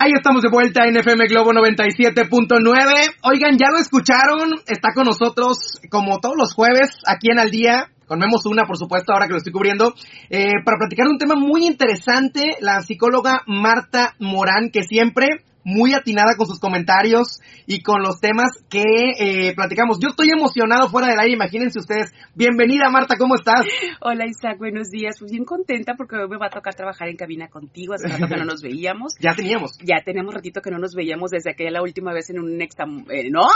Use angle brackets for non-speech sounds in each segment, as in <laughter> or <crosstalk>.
Ahí estamos de vuelta en FM Globo 97.9. Oigan, ya lo escucharon, está con nosotros como todos los jueves aquí en Al Día, con Una, por supuesto, ahora que lo estoy cubriendo, eh, para platicar un tema muy interesante, la psicóloga Marta Morán, que siempre muy atinada con sus comentarios y con los temas que eh, platicamos. Yo estoy emocionado fuera del aire, imagínense ustedes. Bienvenida Marta, ¿cómo estás? Hola Isaac, buenos días. Pues bien contenta porque hoy me va a tocar trabajar en cabina contigo. Hace rato que no nos veíamos. <laughs> ya teníamos. Ya tenemos ratito que no nos veíamos desde aquella la última vez en un exam... Eh, no,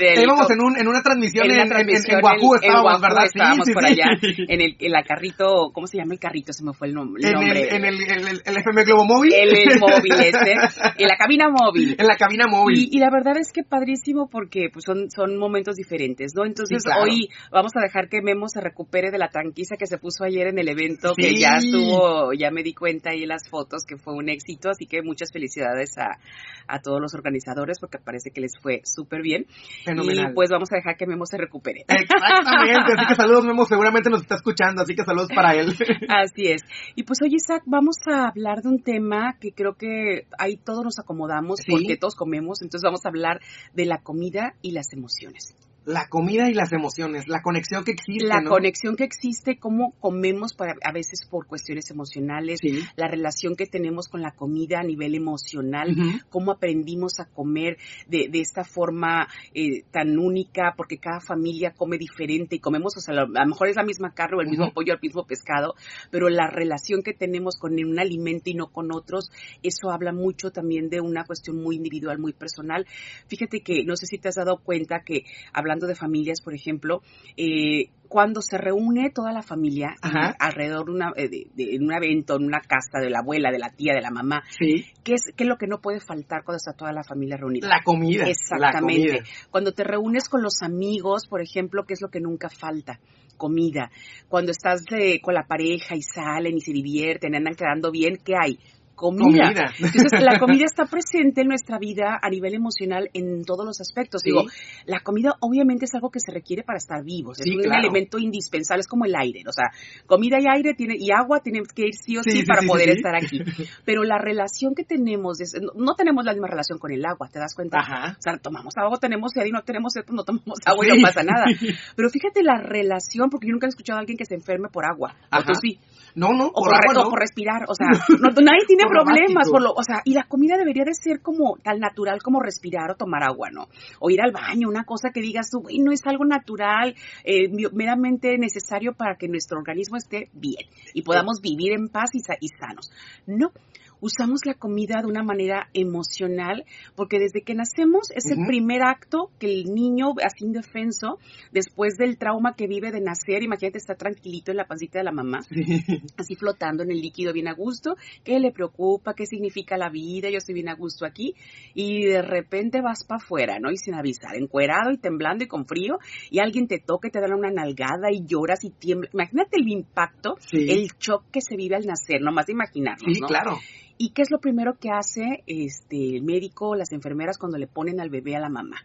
estábamos en, un, en una transmisión en, en, en, Guajú, estábamos, ¿verdad? Estábamos por allá en el en la carrito, ¿cómo se llama el carrito? Se me fue el, nombre. En el, en el, el, FM Globo Móvil. El, móvil <laughs> este. en la cabina móvil. En la cabina móvil. Y, la verdad es que padrísimo porque pues son, son momentos diferentes, ¿no? Entonces hoy vamos a dejar que Memo se recupere de la tranquisa que se puso ayer en el evento, que ya estuvo, ya me di cuenta ahí en las fotos que fue un éxito, así que muchas felicidades a, a todos los organizadores porque parece que les fue súper bien. Y pues vamos a dejar que Memo se recupere. Exactamente, <laughs> así que saludos Memo, seguramente nos está escuchando, así que saludos para él. <laughs> Así es. Y pues hoy Isaac, vamos a hablar de un tema que creo que ahí todos nos acomodamos porque todos comemos, entonces vamos a hablar de la comida y las emociones la comida y las emociones, la conexión que existe. La conexión que existe, cómo comemos para, a veces por cuestiones emocionales, la relación que tenemos con la comida a nivel emocional, cómo aprendimos a comer de, de esta forma eh, tan única, porque cada familia come diferente y comemos, o sea, a lo mejor es la misma carne o el mismo pollo, el mismo pescado, pero la relación que tenemos con un alimento y no con otros, eso habla mucho también de una cuestión muy individual, muy personal. Fíjate que no sé si te has dado cuenta que habla hablando de familias, por ejemplo, eh, cuando se reúne toda la familia alrededor de, una, eh, de, un evento, en una casa de la abuela, de la tía, de la mamá, ¿qué, es, ¿qué es lo que no puede faltar cuando está toda la familia reunida? La comida. Exactamente. Cuando te reúnes con los amigos, por ejemplo, ¿qué es lo que nunca falta? Comida. Cuando estás con la pareja y salen y se divierten, andan quedando bien, ¿qué hay? Comida. Entonces, la <laughs> comida está presente en nuestra vida a nivel emocional en todos los aspectos. Digo, la comida obviamente es algo que se requiere para estar vivos, es un elemento indispensable, es como el aire, o sea, comida y aire tiene, y agua tienen que ir sí o sí, para poder estar aquí. <laughs> Pero la relación que tenemos, no, tenemos la misma relación con el agua, ¿te das cuenta? O sea, tomamos agua, tenemos sed y no tenemos sed, pues no tomamos agua y no pasa nada. <laughs> Pero fíjate la relación, porque yo nunca he escuchado a alguien que se enferme por agua. O tú sí. No, no, o por, agua, por respirar, o sea, nadie tiene problemas, por lo, o sea, y la comida debería de ser como tan natural como respirar o tomar agua, ¿no? O ir al baño, una cosa que digas tú, no es algo natural, eh, meramente necesario para que nuestro organismo esté bien y podamos vivir en paz y, y sanos. No, usamos la comida de una manera emocional, porque desde que nacemos es el primer acto que el niño, así indefenso, después del trauma que vive de nacer, imagínate, está tranquilito en la pancita de la mamá, <laughs> así flotando en el líquido bien a gusto, ¿qué le preocupa? ¿Qué significa la vida? Yo estoy bien a gusto aquí, y de repente vas para afuera, ¿no? Y sin avisar, encuerado y temblando y con frío, y alguien te toca y te da una nalgada y lloras y tiemblas. Imagínate el impacto, el shock que se vive al nacer, nomás de imaginarnos, Sí, claro. ¿Y qué es lo primero que hace este, el médico las enfermeras cuando le ponen al bebé a la mamá?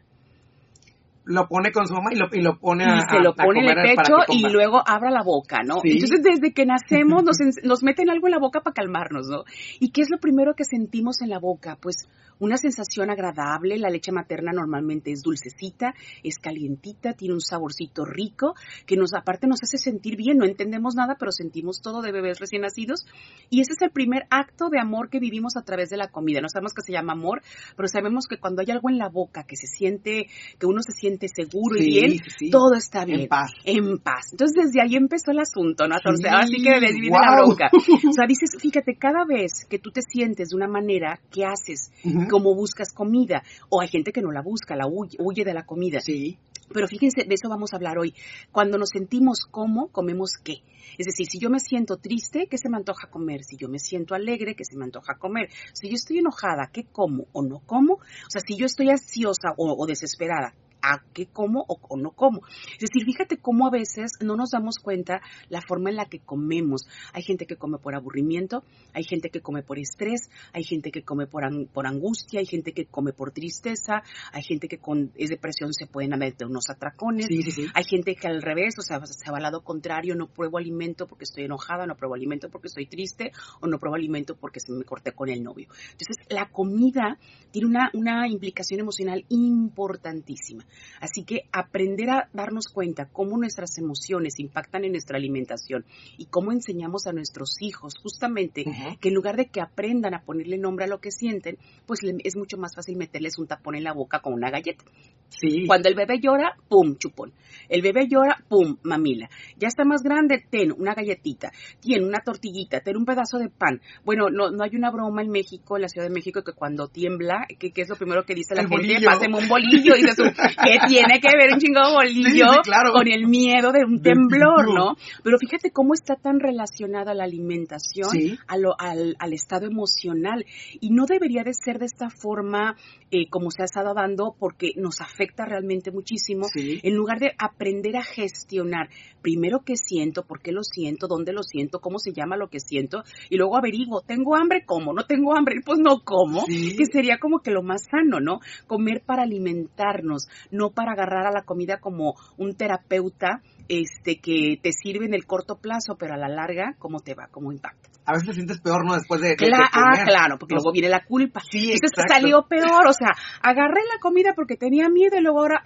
lo pone con su mamá y lo, y lo pone a, se lo pone en el pecho y luego abra la boca, ¿no? Entonces desde que nacemos nos, <laughs> nos meten algo en la boca para calmarnos, ¿no? ¿Y qué es lo primero que sentimos en la boca? Pues una sensación agradable, la leche materna normalmente es dulcecita, es calientita, tiene un saborcito rico, que nos aparte nos hace sentir bien, no entendemos nada, pero sentimos todo de bebés recién nacidos, y ese es el primer acto de amor que vivimos a través de la comida. No sabemos que se llama amor, pero sabemos que cuando hay algo en la boca que se siente, que uno se siente seguro y bien, todo está bien. En paz. En paz. Entonces desde ahí empezó el asunto, ¿no? Entonces, así que les viene la bronca. O sea, dices, fíjate, cada vez que tú te sientes de una manera, ¿qué haces? Como buscas comida. O hay gente que no la busca, la huye, huye de la comida. Sí. Pero fíjense, de eso vamos a hablar hoy. Cuando nos sentimos como, comemos qué. Es decir, si yo me siento triste, ¿qué se me antoja comer? Si yo me siento alegre, ¿qué se me antoja comer? Si yo estoy enojada, ¿qué como o no como? O sea, si yo estoy ansiosa o, desesperada, a qué como o, no como. Es decir, fíjate cómo a veces no nos damos cuenta la forma en la que comemos. Hay gente que come por aburrimiento, hay gente que come por estrés, hay gente que come por, por angustia, hay gente que come por tristeza, hay gente que con es depresión se pueden meter unos atracones, hay gente que al revés, o sea, se va al lado contrario, no pruebo alimento porque estoy enojada, no pruebo alimento porque estoy triste o no pruebo alimento porque se me corté con el novio. Entonces, la comida tiene una, una implicación emocional importantísima. Así que aprender a darnos cuenta cómo nuestras emociones impactan en nuestra alimentación y cómo enseñamos a nuestros hijos justamente que en lugar de que aprendan a ponerle nombre a lo que sienten, pues es mucho más fácil meterles un tapón en la boca con una galleta. Sí. Cuando el bebé llora, pum, chupón. El bebé llora, pum, mamila. Ya está más grande, ten una galletita, tiene una tortillita, ten un pedazo de pan. Bueno, no, no hay una broma en México, en la Ciudad de México, que cuando tiembla, que, es lo primero que dice la gente, páseme un bolillo. Y dices <laughs> ¿qué tiene que ver un chingo de bolillo con el miedo de un temblor, no? Pero fíjate cómo está tan relacionada la alimentación a lo, al, al, estado emocional. Y no debería de ser de esta forma eh, como se ha estado dando porque nos afecta realmente muchísimo. En lugar de aprender a gestionar primero qué siento, por qué lo siento, dónde lo siento, cómo se llama lo que siento, y luego averiguo, ¿tengo hambre? ¿Cómo? ¿No tengo hambre? Pues no como, que sería como que lo más sano, ¿no? Comer para alimentarnos, no para agarrar a la comida como un terapeuta este que te sirve en el corto plazo, pero a la larga, ¿cómo te va? ¿Cómo impacta? A veces te sientes peor, ¿no? Después de, Ah, claro, porque luego viene la culpa. Sí, Entonces salió peor, o sea, agarré la comida porque tenía miedo y luego ahora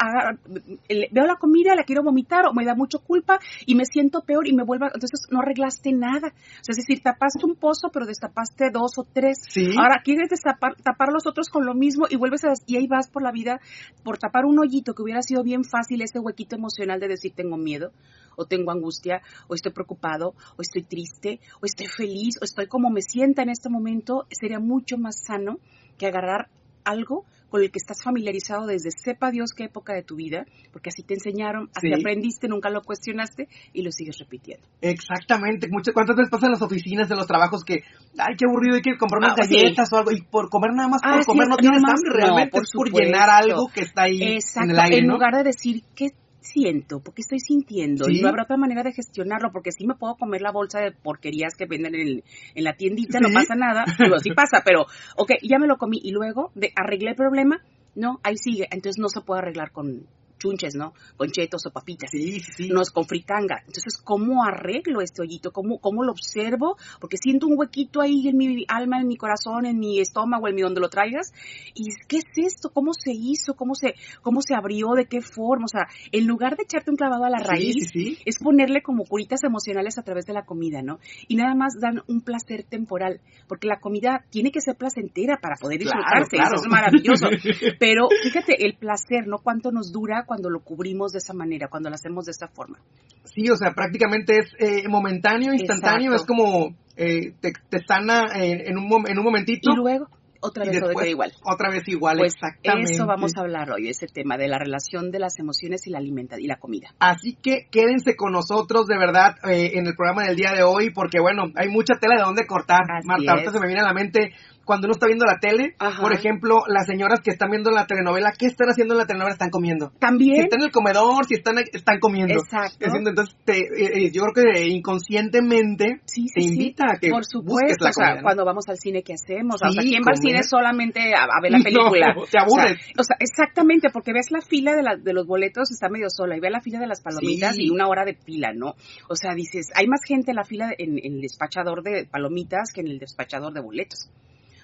veo la comida, la quiero vomitar o me da mucho culpa y me siento peor y me vuelvo, entonces no arreglaste nada. O sea, es decir, tapaste un pozo pero destapaste dos o tres. ¿Sí? Ahora quieres destapar, tapar los otros con lo mismo y vuelves a, y ahí vas por la vida por tapar un hoyito que hubiera sido bien fácil ese huequito emocional de decir tengo miedo o tengo angustia, o estoy preocupado, o estoy triste, o estoy feliz, o estoy como me sienta en este momento, sería mucho más sano que agarrar algo con el que estás familiarizado desde sepa Dios qué época de tu vida, porque así te enseñaron, así aprendiste, nunca lo cuestionaste y lo sigues repitiendo. Exactamente. Muchas, ¿Cuántas veces pasa en las oficinas, en los trabajos que, ay, qué aburrido, hay que comprar unas ah, galletas o algo y por comer nada más, por ah, comer no tienes hambre, realmente es por llenar algo que está ahí en el aire, En lugar de decir, ¿qué siento, porque estoy sintiendo, y no habrá otra manera de gestionarlo, porque si me puedo comer la bolsa de porquerías que venden en, en la tiendita, no pasa nada, <laughs> digo, sí pasa, pero, ok, ya me lo comí, y luego de arreglé el problema, no, ahí sigue, entonces no se puede arreglar con, chunches, ¿no? Con chetos o papitas. Sí, sí. No es con fritanga. Entonces, ¿cómo arreglo este hoyito? ¿Cómo, ¿Cómo lo observo? Porque siento un huequito ahí en mi alma, en mi corazón, en mi estómago, en mi donde lo traigas. ¿Y qué es esto? ¿Cómo se hizo? ¿Cómo se, cómo se abrió? ¿De qué forma? O sea, en lugar de echarte un clavado a la raíz, es ponerle como curitas emocionales a través de la comida, ¿no? Y nada más dan un placer temporal. Porque la comida tiene que ser placentera para poder disfrutarse. Eso es maravilloso. <laughs> Pero fíjate, el placer, ¿no? ¿Cuánto nos dura? Cuando lo cubrimos de esa manera, cuando lo hacemos de esta forma. Sí, o sea, prácticamente es eh, momentáneo, instantáneo, es como eh, te, sana en, un, en un momentito. Y luego otra vez todo igual. Otra vez igual, pues exactamente. Eso vamos a hablar hoy, ese tema de la relación de las emociones y la alimenta y la comida. Así que quédense con nosotros de verdad eh, en el programa del día de hoy, porque bueno, hay mucha tela de dónde cortar. Marta, ahorita se me viene a la mente cuando uno está viendo la tele, por ejemplo, las señoras que están viendo la telenovela, ¿qué están haciendo en la telenovela? Están comiendo. También. Si están en el comedor, si están, están comiendo. Exacto. Entonces, eh, eh, yo creo que inconscientemente sí, te invita a que Por supuesto, o sea, cuando vamos al cine, ¿qué hacemos? o sea, ¿quién va al cine solamente a, ver la <laughs> película? No, te aburres. O sea, exactamente, porque ves la fila de, la, de los boletos, está medio sola, y ves la fila de las palomitas y una hora de fila, ¿no? O sea, dices, hay más gente en la fila en el despachador de palomitas que en el despachador de boletos.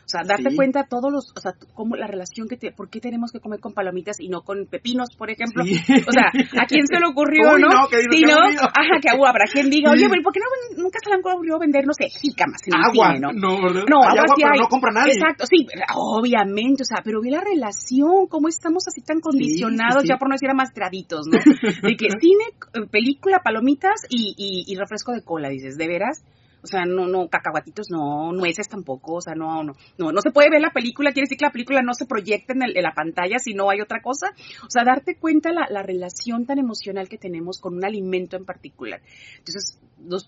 O sea, darte cuenta todos los, o sea, cómo la relación que te, por qué tenemos que comer con palomitas y no con pepinos, por ejemplo. O sea, ¿a quién se le ocurrió, no? no sí, ¿no? Ajá, que habrá quien diga, oye, ¿por qué no, nunca se le han ocurrido vender, no sé, jícamas en agua, el cine, ¿no? No. No, agua, agua sí hay. no compra nadie. Exacto, sí, obviamente, o sea, pero ve la relación, cómo estamos así tan condicionados, ya por no decir amastraditos, ¿no? <laughs> De que cine, eh, película, palomitas y, y, y refresco de cola, dices, ¿de veras? O sea, no, no, cacahuatitos no, nueces tampoco, o sea, no, no, no, no se puede ver la película, quiere decir que la película no se proyecta en, la pantalla si no hay otra cosa. O sea, darte cuenta la, la relación tan emocional que tenemos con un alimento en particular. Entonces,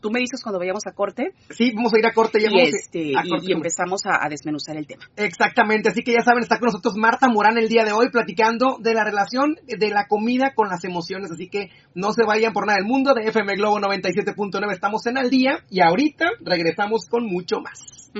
tú me dices cuando vayamos a corte. Sí, vamos a ir a corte. Ya y, este, y, empezamos a, desmenuzar el tema. Exactamente, así que ya saben, está con nosotros Marta Morán el día de hoy platicando de la relación de la comida con las emociones, así que no se vayan por nada del mundo, de FM Globo 97.9 estamos en al día y ahorita regresamos con mucho más.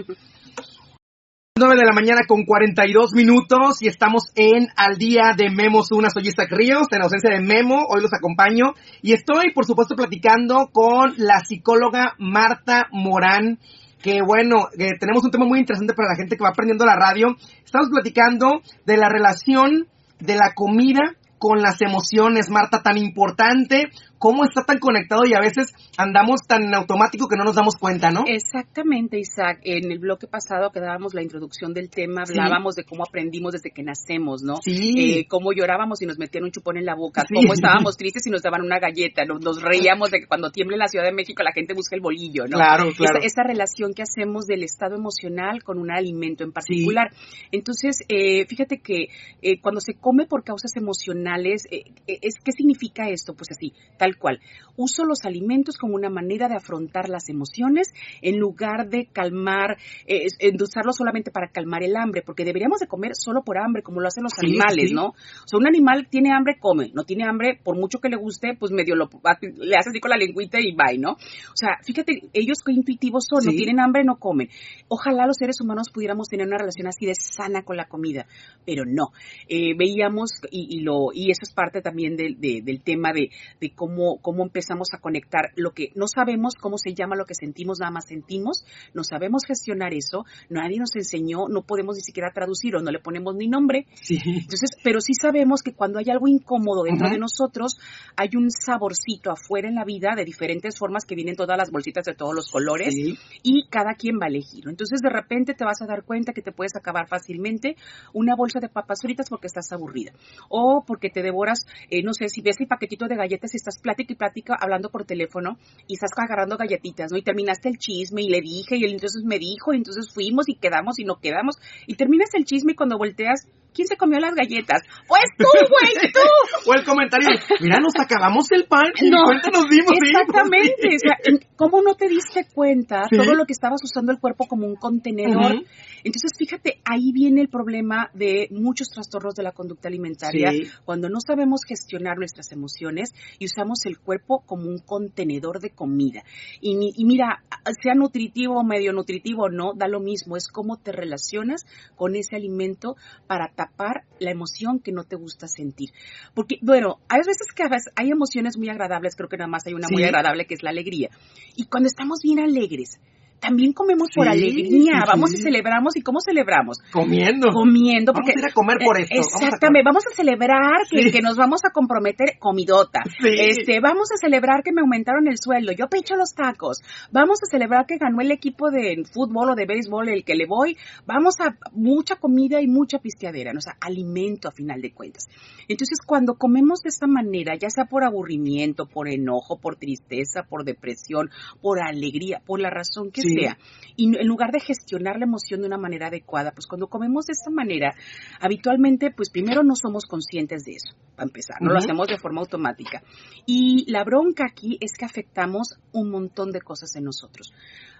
9 de la mañana con 42 minutos y estamos en Al Día de Memo Una. Soy Isaac Ríos, en ausencia de Memo, hoy los acompaño y estoy, por supuesto, platicando con la psicóloga Marta Morán que bueno, eh, tenemos un tema muy interesante para la gente que va aprendiendo la radio. Estamos platicando de la relación de la comida con las emociones, Marta, tan importante cómo está tan conectado y a veces andamos tan automático que no nos damos cuenta, ¿no? Exactamente, Isaac. En el bloque pasado que dábamos la introducción del tema, hablábamos de cómo aprendimos desde que nacemos, ¿no? Sí. Eh, cómo llorábamos y nos metían un chupón en la boca, cómo estábamos tristes y nos daban una galleta, nos, reíamos de que cuando tiembla en la Ciudad de México la gente busca el bolillo, ¿no? Claro, claro. Esta, relación que hacemos del estado emocional con un alimento en particular. Entonces, eh, fíjate que eh, cuando se come por causas emocionales, es ¿qué significa esto? Pues así, tal cual. Uso los alimentos como una manera de afrontar las emociones en lugar de calmar, eh, usarlo solamente para calmar el hambre, porque deberíamos de comer solo por hambre, como lo hacen los animales, ¿no? O sea, un animal tiene hambre, come, no tiene hambre, por mucho que le guste, pues medio lo, le hace así con la lengüita y bye, ¿no? O sea, fíjate, ellos qué intuitivos son, no tienen hambre, no comen. Ojalá los seres humanos pudiéramos tener una relación así de sana con la comida, pero no. Eh, veíamos, y, lo, y eso es parte también del tema de, de cómo cómo, empezamos a conectar lo que no sabemos, cómo se llama lo que sentimos, nada más sentimos, no sabemos gestionar eso, nadie nos enseñó, no podemos ni siquiera traducirlo, no le ponemos ni nombre. Entonces, pero sí sabemos que cuando hay algo incómodo dentro de nosotros, hay un saborcito afuera en la vida de diferentes formas que vienen todas las bolsitas de todos los colores y cada quien va a elegirlo. Entonces, de repente te vas a dar cuenta que te puedes acabar fácilmente una bolsa de papas fritas porque estás aburrida o porque te devoras, eh, no sé, si ves el paquetito de galletas y estás plática y plática hablando por teléfono y estás agarrando galletitas, ¿no? Y terminaste el chisme y le dije y él entonces me dijo y entonces fuimos y quedamos y no quedamos y terminas el chisme y cuando volteas ¿Quién se comió las galletas? Pues tú, güey, tú. <laughs> o el comentario, mira, nos acabamos el pan y <laughs> no, cuenta nos dimos. Exactamente. o sea, ¿cómo no te diste cuenta todo lo que estabas usando el cuerpo como un contenedor? Entonces, fíjate, ahí viene el problema de muchos trastornos de la conducta alimentaria, cuando no sabemos gestionar nuestras emociones y usamos el cuerpo como un contenedor de comida. Y, y mira, sea nutritivo o medio nutritivo o no, da lo mismo, es cómo te relacionas con ese alimento para tapar la emoción que no te gusta sentir. Porque, bueno, hay veces que hay emociones muy agradables, creo que nada más hay una muy agradable que es la alegría. Y cuando estamos bien alegres, también comemos por alegría, vamos y celebramos, ¿y cómo celebramos? Comiendo. Comiendo. Porque, vamos a ir a comer por esto. Exactamente, vamos a, celebrar que, que, nos vamos a comprometer comidota. Este, vamos a celebrar que me aumentaron el sueldo, yo pecho los tacos. Vamos a celebrar que ganó el equipo de fútbol o de béisbol el que le voy. Vamos a mucha comida y mucha pisteadera, o sea, alimento a final de cuentas. Entonces, cuando comemos de esta manera, ya sea por aburrimiento, por enojo, por tristeza, por depresión, por alegría, por la razón que sea. Y en lugar de gestionar la emoción de una manera adecuada, pues cuando comemos de esta manera, habitualmente, pues primero no somos conscientes de eso, para empezar, no lo hacemos de forma automática. Y la bronca aquí es que afectamos un montón de cosas en nosotros.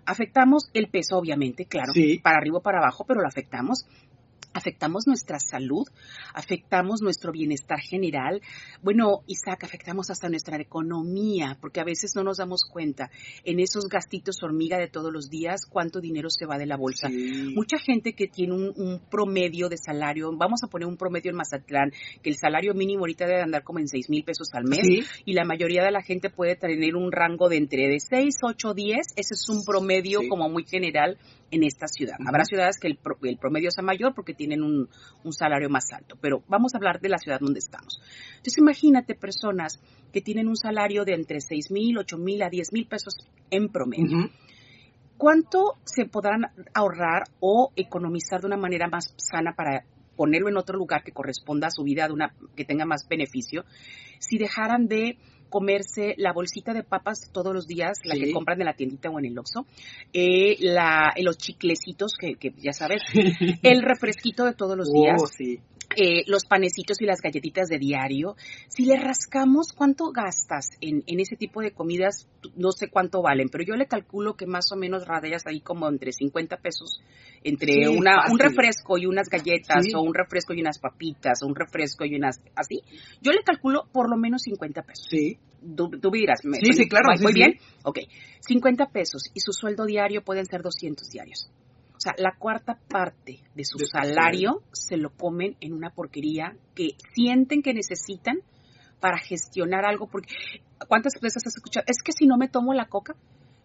Afectamos el peso, obviamente, claro, para arriba o para abajo, pero lo afectamos afectamos nuestra salud, afectamos nuestro bienestar general. Bueno, Isaac, afectamos hasta nuestra economía, porque a veces no nos damos cuenta en esos gastitos hormiga de todos los días cuánto dinero se va de la bolsa. Mucha gente que tiene un, promedio de salario, vamos a poner un promedio en Mazatlán, que el salario mínimo ahorita debe andar como en 6 mil pesos al mes, y la mayoría de la gente puede tener un rango de entre de 6, 8, 10, ese es un promedio como muy general en esta ciudad. Habrá ciudades que el, promedio sea mayor porque tienen un, salario más alto, pero vamos a hablar de la ciudad donde estamos. Entonces imagínate personas que tienen un salario de entre 6 mil, 8 mil a 10 mil pesos en promedio. ¿Cuánto se podrán ahorrar o economizar de una manera más sana para ponerlo en otro lugar que corresponda a su vida, de una, que tenga más beneficio, si dejaran de comerse la bolsita de papas todos los días, la que compran en la tiendita o en el Oxxo, eh, la, los chiclecitos, que, ya sabes, <laughs> el refresquito de todos los días, oh, eh, los panecitos y las galletitas de diario, si le rascamos cuánto gastas en, en, ese tipo de comidas, no sé cuánto valen, pero yo le calculo que más o menos radias ahí como entre 50 pesos, entre una, un refresco y unas galletas, o un refresco y unas papitas, o un refresco y unas, así. Yo le calculo por lo menos 50 pesos. Sí. Tú, tú dirás, sí, sí, claro. ¿Muy bien? Ok. 50 pesos y su sueldo diario pueden ser 200 diarios. O sea, la cuarta parte de su salario se lo comen en una porquería que sienten que necesitan para gestionar algo. Porque, ¿Cuántas veces has escuchado? Es que si no me tomo la coca,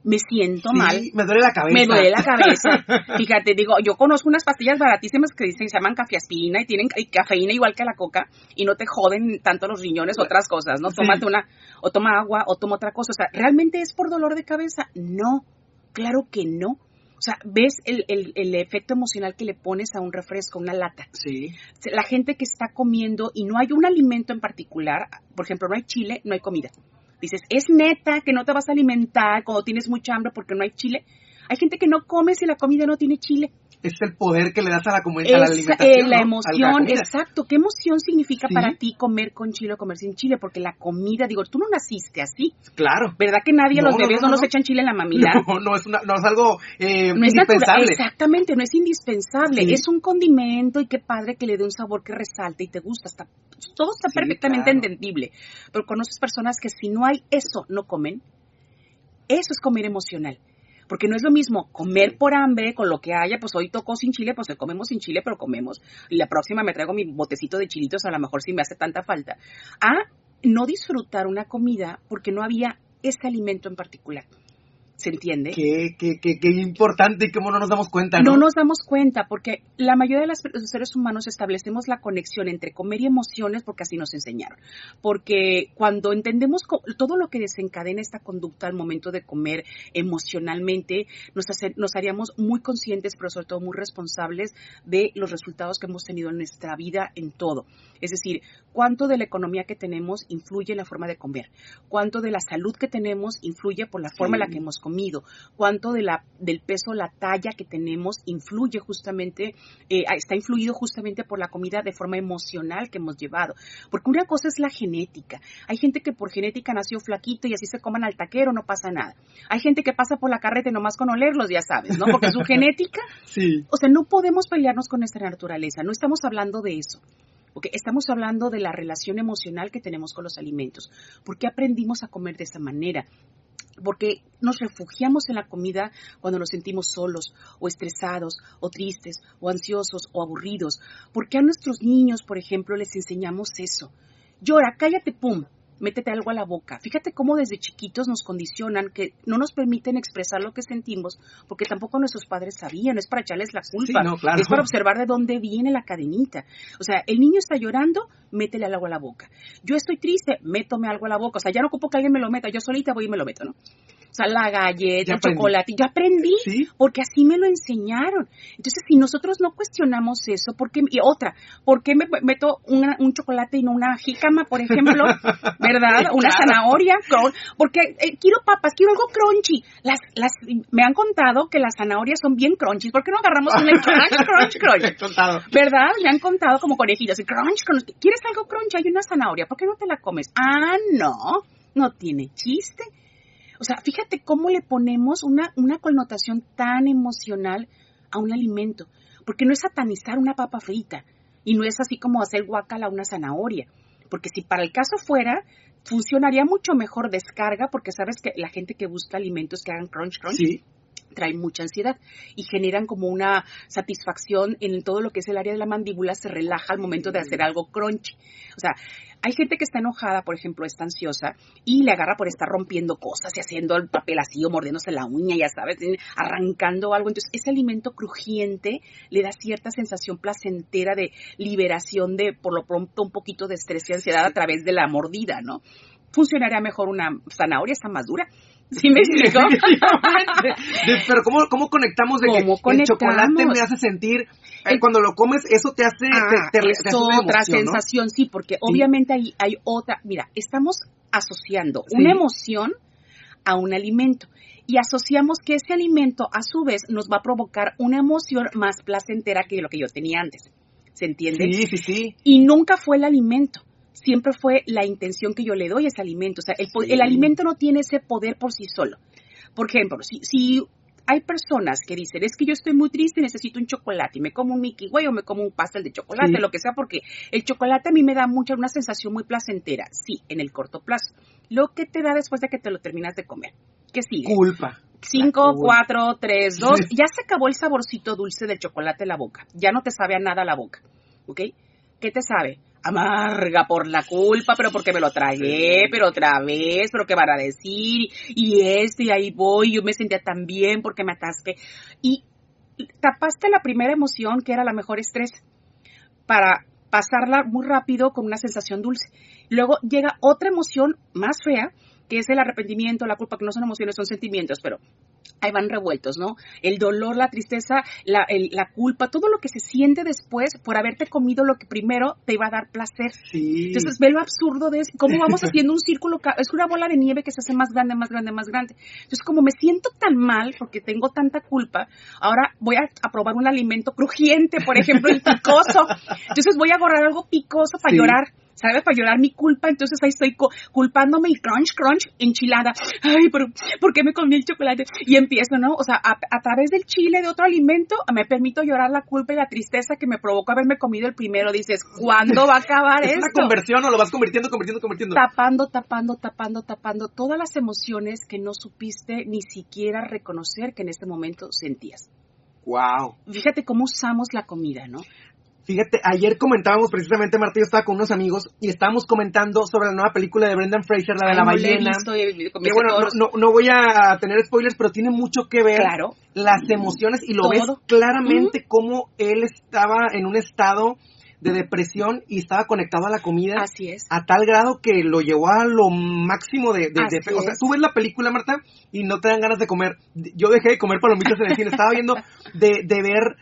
me siento mal. Me duele la cabeza. Me duele la cabeza. <laughs> Fíjate, digo, yo conozco unas pastillas baratísimas que dicen, se llaman cafeaspina y tienen cafeína igual que la coca y no te joden tanto los riñones, otras cosas, ¿no? Tómate una, o toma agua, o toma otra cosa. O sea, ¿realmente es por dolor de cabeza? No, claro que no. O sea, ves el, el, efecto emocional que le pones a un refresco, una lata. Sí. La gente que está comiendo y no hay un alimento en particular, por ejemplo, no hay chile, no hay comida. Dices, es neta que no te vas a alimentar cuando tienes mucha hambre porque no hay chile. Hay gente que no come si la comida no tiene chile es el poder que le das a la, comunidad, la alimentación. Eh, la emoción, exacto. ¿Qué emoción significa para ti comer con chile o comer sin chile? Porque la comida, digo, tú no naciste así. Claro. ¿Verdad que nadie, los bebés no, nos echan chile en la mamila? <laughs> No, no es, no es algo eh, indispensable. exactamente, no es indispensable. Es un condimento y qué padre que le dé un sabor que resalte y te gusta. Está, todo está perfectamente entendible. Pero conoces personas que si no hay eso, no comen. Eso es comer emocional. Porque no es lo mismo comer por hambre con lo que haya, pues hoy tocó sin chile, pues comemos sin chile, pero comemos. Y la próxima me traigo mi botecito de chilitos, a lo mejor si me hace tanta falta. A no disfrutar una comida porque no había ese alimento en particular. ¿Se entiende? Qué, qué, qué, qué, importante y cómo no nos damos cuenta, ¿no? No nos damos cuenta porque la mayoría de los seres humanos establecemos la conexión entre comer y emociones porque así nos enseñaron. Porque cuando entendemos todo lo que desencadena esta conducta al momento de comer emocionalmente, nos, nos haríamos muy conscientes, pero sobre todo muy responsables de los resultados que hemos tenido en nuestra vida en todo. Es decir, cuánto de la economía que tenemos influye en la forma de comer, cuánto de la salud que tenemos influye por la forma en la que hemos comido, cuánto de la, del peso, la talla que tenemos influye justamente, eh, está influido justamente por la comida de forma emocional que hemos llevado. Porque una cosa es la genética. Hay gente que por genética nació flaquito y así se coman al taquero, no pasa nada. Hay gente que pasa por la carreta nomás con olerlos, ya sabes, ¿no? Porque su <laughs> genética. Sí. O sea, no podemos pelearnos con nuestra naturaleza, no estamos hablando de eso. Porque estamos hablando de la relación emocional que tenemos con los alimentos. ¿Por qué aprendimos a comer de esa manera? Porque nos refugiamos en la comida cuando nos sentimos solos o estresados o tristes o ansiosos o aburridos. Porque a nuestros niños, por ejemplo, les enseñamos eso. Llora, cállate, pum métete algo a la boca. Fíjate cómo desde chiquitos nos condicionan que no nos permiten expresar lo que sentimos porque tampoco nuestros padres sabían, es para echarles la culpa, es para observar de dónde viene la cadenita. O sea, el niño está llorando, métele algo a la boca. Yo estoy triste, métome algo a la boca. O sea, ya no ocupo que alguien me lo meta, yo solita voy y me lo meto, ¿no? O sea, la galleta, el chocolate, yo aprendí porque así me lo enseñaron. Entonces, si nosotros no cuestionamos eso, ¿por qué? Y otra, ¿por qué me meto un chocolate y no una jícama, por ejemplo? <laughs> ¿Verdad? Una zanahoria, porque eh, quiero papas, quiero algo crunchy. Las, las, me han contado que las zanahorias son bien crunchy. ¿Por qué no agarramos una <laughs> crunch, crunch, crunch? ¿Verdad? Me han contado como conejillas. Crunch, crunch. ¿Quieres algo crunchy? Hay una zanahoria. ¿Por qué no te la comes? Ah, no. No tiene chiste. O sea, fíjate cómo le ponemos una, una connotación tan emocional a un alimento, porque no es satanizar una papa frita y no es así como hacer guacala a una zanahoria, porque si para el caso fuera, funcionaría mucho mejor descarga, porque sabes que la gente que busca alimentos que hagan crunch crunch, traen mucha ansiedad y generan como una satisfacción en todo lo que es el área de la mandíbula, se relaja al momento de hacer algo crunchy. O sea, hay gente que está enojada, por ejemplo, está ansiosa y le agarra por estar rompiendo cosas y haciendo el papel así o mordiéndose la uña, ya sabes, arrancando algo. Entonces, ese alimento crujiente le da cierta sensación placentera de liberación de, por lo pronto, un poquito de estrés y ansiedad a través de la mordida, ¿no? Funcionaría mejor una zanahoria, está más dura ¿Sí me explico? <laughs> <laughs> Pero ¿cómo, cómo conectamos de que el chocolate me hace sentir, eh, cuando lo comes, eso te hace... Ah, te, es otra sensación, sí, porque obviamente hay, hay otra... Mira, estamos asociando una emoción a un alimento y asociamos que ese alimento a su vez nos va a provocar una emoción más placentera que lo que yo tenía antes. ¿Se entiende? Sí, sí, sí. Y nunca fue el alimento siempre fue la intención que yo le doy a ese alimento. O sea, el, el, alimento no tiene ese poder por sí solo. Por ejemplo, si, si hay personas que dicen, es que yo estoy muy triste y necesito un chocolate y me como un Mickey Way o me como un pastel de chocolate, lo que sea, porque el chocolate a mí me da mucha, una sensación muy placentera, sí, en el corto plazo. Lo que te da después de que te lo terminas de comer. ¿Qué sigue? Culpa. 5, 4, 3, 2. Ya se acabó el saborcito dulce del chocolate en la boca. Ya no te sabe a nada la boca. ¿Ok? ¿Qué te sabe? amarga por la culpa, pero porque me lo tragué, pero otra vez, pero qué van a decir, y esto, y ahí voy, yo me sentía tan bien porque me atasqué. Y tapaste la primera emoción, que era la mejor estrés, para pasarla muy rápido con una sensación dulce. Luego llega otra emoción más fea, que es el arrepentimiento, la culpa, que no son emociones, son sentimientos, pero ahí van revueltos, ¿no? El dolor, la tristeza, la, la, culpa, todo lo que se siente después por haberte comido lo que primero te iba a dar placer. Sí. Entonces, ve lo absurdo de cómo vamos <laughs> haciendo un círculo, es una bola de nieve que se hace más grande, más grande, más grande. Entonces, como me siento tan mal porque tengo tanta culpa, ahora voy a, probar un alimento crujiente, por ejemplo, el picoso. <laughs> Entonces, voy a agarrar algo picoso para llorar. ¿Sabes? Para llorar mi culpa, entonces ahí estoy culpándome y crunch, crunch, enchilada. Ay, pero ¿por qué me comí el chocolate? Y empiezo, ¿no? O sea, a, través del chile de otro alimento me permito llorar la culpa y la tristeza que me provocó haberme comido el primero. Dices, ¿cuándo va a acabar ¿Es una conversión o lo vas convirtiendo, convirtiendo, convirtiendo? Tapando, tapando, tapando, tapando todas las emociones que no supiste ni siquiera reconocer que en este momento sentías. Wow. Fíjate cómo usamos la comida, ¿no? Fíjate, ayer comentábamos precisamente, Marta, yo estaba con unos amigos y estábamos comentando sobre la nueva película de Brendan Fraser, la de la ballena. que bueno, no, no, voy a tener spoilers, pero tiene mucho que ver las emociones y lo ves claramente cómo él estaba en un estado de depresión y estaba conectado a la comida. Así es. A tal grado que lo llevó a lo máximo de... de, o sea, tú ves la película, Marta, y no te dan ganas de comer. Yo dejé de comer palomitas en el cine. Estaba viendo de, de ver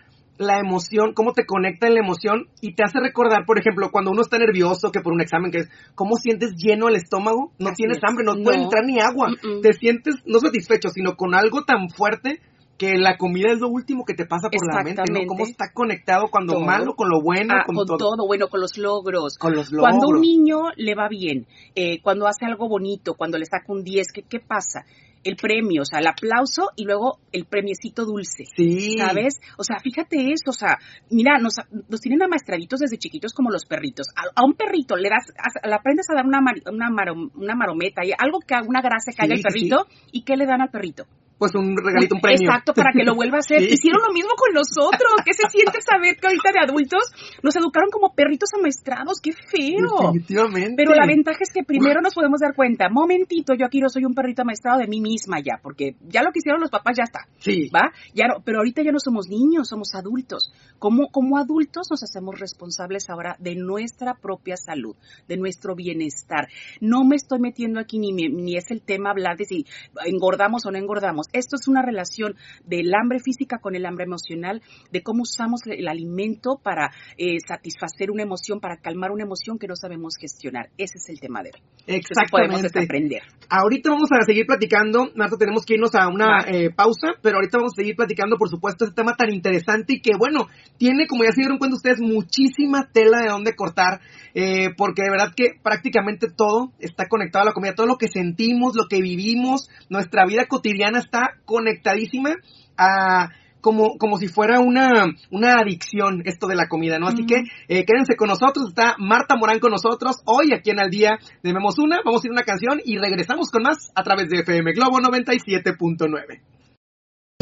la emoción, cómo te conecta en la emoción y te hace recordar, por ejemplo, cuando uno está nervioso, que por un examen, que es, ¿cómo sientes lleno el estómago? No tienes hambre, no, puede entrar ni agua. Te sientes no satisfecho, sino con algo tan fuerte que la comida es lo último que te pasa por la mente, ¿no? Cómo está conectado cuando malo, con lo bueno, ah, con, todo. bueno, con los logros. Con los logros. Cuando un niño le va bien, eh, cuando hace algo bonito, cuando le saca un 10, ¿qué, ¿qué pasa? El premio, o sea, el aplauso y luego el premiecito dulce. Sí. ¿Sabes? O sea, fíjate eso, o sea, mira, nos, nos tienen amaestraditos desde chiquitos como los perritos. A, un perrito le das, le aprendes a dar una, una, una marometa y algo que haga una grasa que haga el perrito, ¿y qué le dan al perrito? Pues un regalito, un premio. Exacto, para que lo vuelva a hacer. <laughs> Hicieron lo mismo con nosotros. ¿Qué se siente saber que ahorita de adultos nos educaron como perritos amaestrados? ¡Qué feo! Definitivamente. Pero la ventaja es que primero nos podemos dar cuenta, momentito, yo aquí no soy un perrito amaestrado de mí misma ya, porque ya lo que hicieron los papás ya está. Sí. ¿Va? Ya no, pero ahorita ya no somos niños, somos adultos. Como, como adultos nos hacemos responsables ahora de nuestra propia salud, de nuestro bienestar. No me estoy metiendo aquí ni, ni es el tema hablar de si engordamos o no engordamos esto es una relación del hambre física con el hambre emocional, de cómo usamos el alimento para eh, satisfacer una emoción, para calmar una emoción que no sabemos gestionar. Ese es el tema de hoy. Exactamente. podemos aprender. Ahorita vamos a seguir platicando, Marta, tenemos que irnos a una eh, pausa, pero ahorita vamos a seguir platicando, por supuesto, este tema tan interesante y que, bueno, tiene, como ya se dieron cuenta ustedes, muchísima tela de dónde cortar, eh, porque de verdad que prácticamente todo está conectado a la comida, todo lo que sentimos, lo que vivimos, nuestra vida cotidiana está conectadísima a como, como si fuera una, una adicción esto de la comida, ¿no? Así que eh, quédense con nosotros, está Marta Morán con nosotros, hoy aquí en Al Día de Memos Una, vamos a ir a una canción y regresamos con más a través de FM Globo 97.9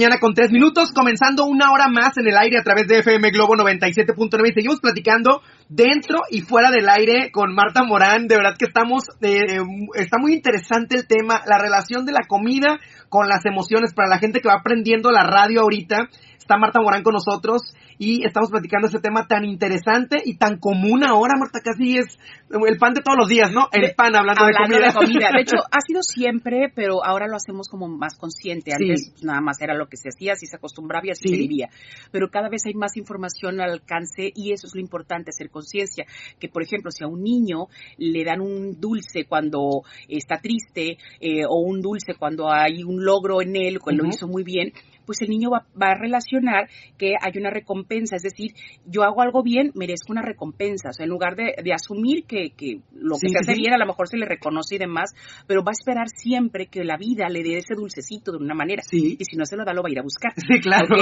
mañana con tres minutos, comenzando una hora más en el aire a través de FM Globo 97.9 y seguimos platicando dentro y fuera del aire con Marta Morán. De verdad que estamos, eh, está muy interesante el tema, la relación de la comida con las emociones para la gente que va aprendiendo la radio ahorita Está Marta Morán con nosotros y estamos platicando ese tema tan interesante y tan común ahora, Marta, casi es el pan de todos los días, ¿no? El pan hablando, de, comida. de <laughs> hecho, ha sido siempre, pero ahora lo hacemos como más consciente. Antes pues, nada más era lo que se hacía, así se acostumbraba y así se vivía. Pero cada vez hay más información al alcance y eso es lo importante, hacer conciencia. Que, por ejemplo, si a un niño le dan un dulce cuando está triste eh, o un dulce cuando hay un logro en él, cuando lo hizo muy bien, pues el niño va, a relacionar que hay una recompensa, es decir, yo hago algo bien, merezco una recompensa, o sea, en lugar de, asumir que, lo que se hace bien a lo mejor se le reconoce y demás, pero va a esperar siempre que la vida le dé ese dulcecito de una manera, y si no se lo da, lo va a ir a buscar. Sí, claro.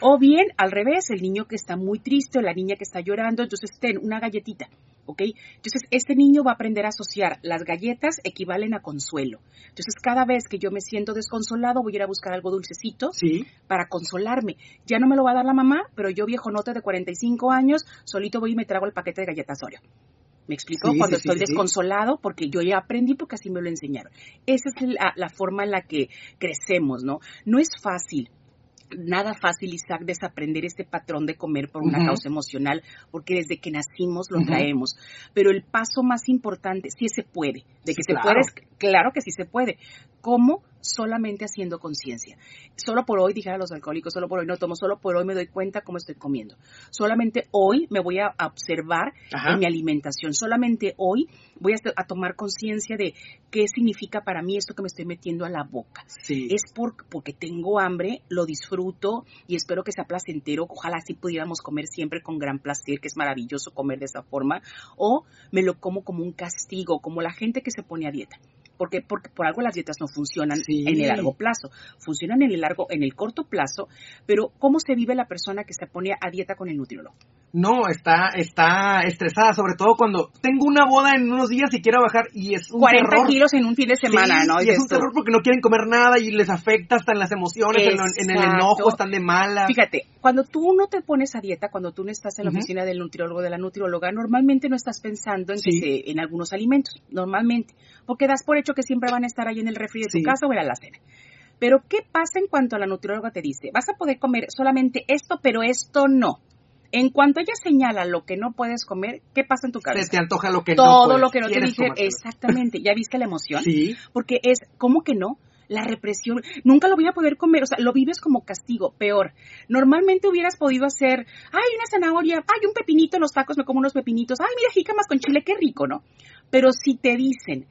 O bien, al revés, el niño que está muy triste o la niña que está llorando, entonces ten una galletita ¿ok? Entonces, este niño va a aprender a asociar las galletas equivalen a consuelo. Entonces, cada vez que yo me siento desconsolado, voy a ir a buscar algo dulcecito para consolarme. Ya no me lo va a dar la mamá, pero yo, viejo nota de 45 años, solito voy y me trago el paquete de galletas Oreo. ¿Me explico? Cuando estoy desconsolado, porque yo ya aprendí porque así me lo enseñaron. Esa es la, la, forma en la que crecemos, ¿no? No es fácil nada fácil, Isaac, desaprender este patrón de comer por una causa emocional, porque desde que nacimos lo traemos. Pero el paso más importante, sí se puede, de que se puede, claro que sí se puede. ¿Cómo? Solamente haciendo conciencia. Solo por hoy, dije a los alcohólicos, solo por hoy no tomo, solo por hoy me doy cuenta cómo estoy comiendo. Solamente hoy me voy a observar en mi alimentación. Solamente hoy voy a, tomar conciencia de qué significa para mí esto que me estoy metiendo a la boca. Es porque tengo hambre, lo disfruto y espero que sea placentero. Ojalá así pudiéramos comer siempre con gran placer, que es maravilloso comer de esa forma. O me lo como como un castigo, como la gente que se pone a dieta porque, porque por algo las dietas no funcionan en el largo plazo, funcionan en el largo, en el corto plazo, pero ¿cómo se vive la persona que se pone a dieta con el nutriólogo? No, está, está estresada, sobre todo cuando tengo una boda en unos días y quiero bajar y es un 40 kilos en un fin de semana, ¿no? Y, es un terror porque no quieren comer nada y les afecta hasta en las emociones, en, el enojo, están de mala. Fíjate, cuando tú no te pones a dieta, cuando tú no estás en la oficina del nutriólogo, de la nutrióloga, normalmente no estás pensando en, en algunos alimentos, normalmente, porque das por hecho que siempre van a estar ahí en el refri de tu casa o en la cena. Pero, ¿qué pasa en cuanto a la nutrióloga te dice? Vas a poder comer solamente esto, pero esto no. En cuanto ella señala lo que no puedes comer, ¿qué pasa en tu cabeza? Se te antoja lo que Todo no Todo lo que no te dije, exactamente. ¿Ya viste la emoción? Sí. Porque es, ¿cómo que no? la represión, nunca lo voy a poder comer, o sea, lo vives como castigo, peor. Normalmente hubieras podido hacer, ay, una zanahoria, ay, un pepinito en los tacos, me como unos pepinitos, ay, mira, jícamas con chile, qué rico, ¿no? Pero si te dicen,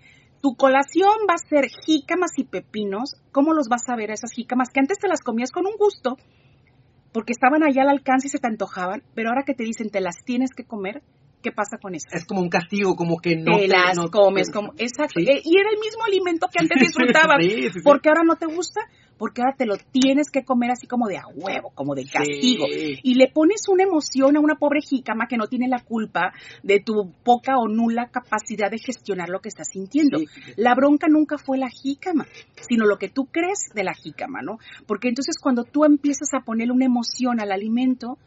tu colación va a ser jícamas y pepinos, ¿cómo los vas a ver esas jícamas que antes te las comías con un gusto? Porque estaban allá al alcance y se te antojaban, pero ahora que te dicen te las tienes que comer, ¿qué pasa con eso? Es como un castigo, como que no te, las comes, como exacto. Eh, y era el mismo alimento que antes <laughs> disfrutabas, porque ahora no te gusta, porque ahora te lo tienes que comer así como de a huevo, como de castigo. Y le pones una emoción a una pobre jícama que no tiene la culpa de tu poca o nula capacidad de gestionar lo que estás sintiendo. La bronca nunca fue la jícama, sino lo que tú crees de la jícama, ¿no? Porque entonces cuando tú empiezas a ponerle una emoción al alimento,